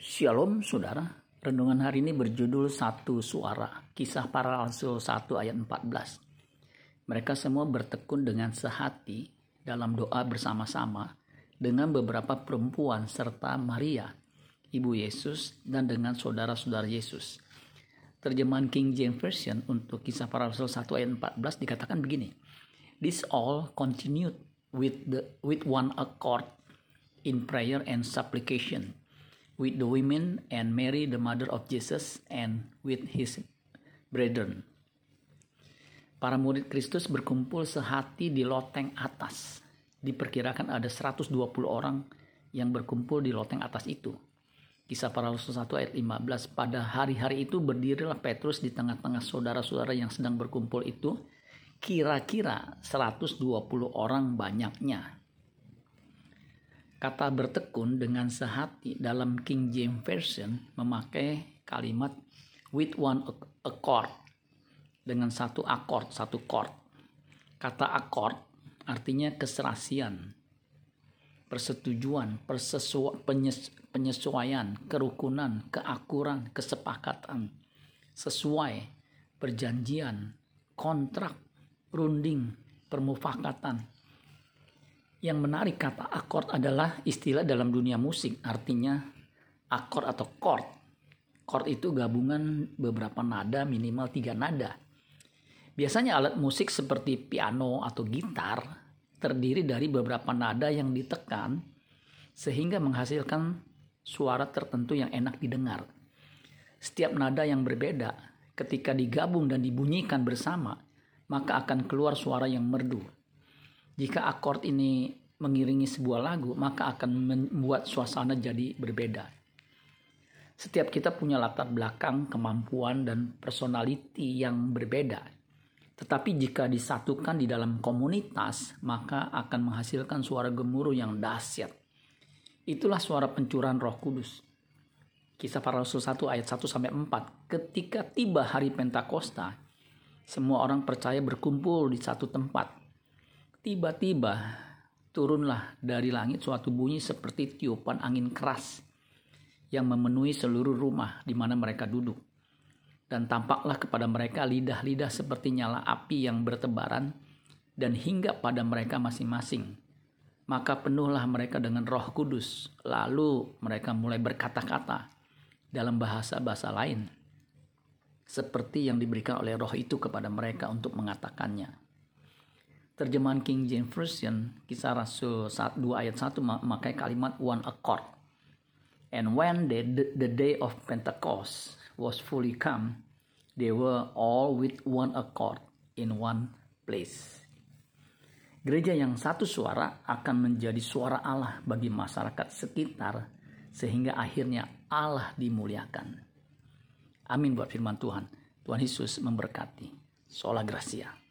Shalom saudara, renungan hari ini berjudul Satu Suara, kisah para rasul 1 ayat 14. Mereka semua bertekun dengan sehati dalam doa bersama-sama dengan beberapa perempuan serta Maria, ibu Yesus dan dengan saudara-saudara Yesus. Terjemahan King James Version untuk kisah para rasul 1 ayat 14 dikatakan begini. This all continued with the with one accord in prayer and supplication with the women and Mary the mother of Jesus and with his brethren. Para murid Kristus berkumpul sehati di loteng atas. Diperkirakan ada 120 orang yang berkumpul di loteng atas itu. Kisah para Rasul 1 ayat 15. Pada hari-hari itu berdirilah Petrus di tengah-tengah saudara-saudara yang sedang berkumpul itu. Kira-kira 120 orang banyaknya Kata bertekun dengan sehati dalam King James Version memakai kalimat with one accord dengan satu akord, satu chord. Kata akord artinya keserasian, persetujuan, penyesuaian, kerukunan, keakuran, kesepakatan, sesuai, perjanjian, kontrak, runding, permufakatan, yang menarik kata akord adalah istilah dalam dunia musik, artinya akord atau chord. Chord itu gabungan beberapa nada minimal tiga nada. Biasanya alat musik seperti piano atau gitar terdiri dari beberapa nada yang ditekan sehingga menghasilkan suara tertentu yang enak didengar. Setiap nada yang berbeda ketika digabung dan dibunyikan bersama maka akan keluar suara yang merdu. Jika akord ini mengiringi sebuah lagu, maka akan membuat suasana jadi berbeda. Setiap kita punya latar belakang, kemampuan, dan personality yang berbeda. Tetapi jika disatukan di dalam komunitas, maka akan menghasilkan suara gemuruh yang dahsyat. Itulah suara pencurahan Roh Kudus. Kisah para Rasul 1 ayat 1 sampai 4. Ketika tiba hari Pentakosta, semua orang percaya berkumpul di satu tempat. Tiba-tiba turunlah dari langit suatu bunyi seperti tiupan angin keras yang memenuhi seluruh rumah di mana mereka duduk. Dan tampaklah kepada mereka lidah-lidah seperti nyala api yang bertebaran dan hingga pada mereka masing-masing. Maka penuhlah mereka dengan roh kudus. Lalu mereka mulai berkata-kata dalam bahasa-bahasa lain. Seperti yang diberikan oleh roh itu kepada mereka untuk mengatakannya. Terjemahan King James Version, kisah Rasul 2 ayat 1 memakai kalimat one accord. And when the, the, day of Pentecost was fully come, they were all with one accord in one place. Gereja yang satu suara akan menjadi suara Allah bagi masyarakat sekitar sehingga akhirnya Allah dimuliakan. Amin buat firman Tuhan. Tuhan Yesus memberkati. Sola Gracia.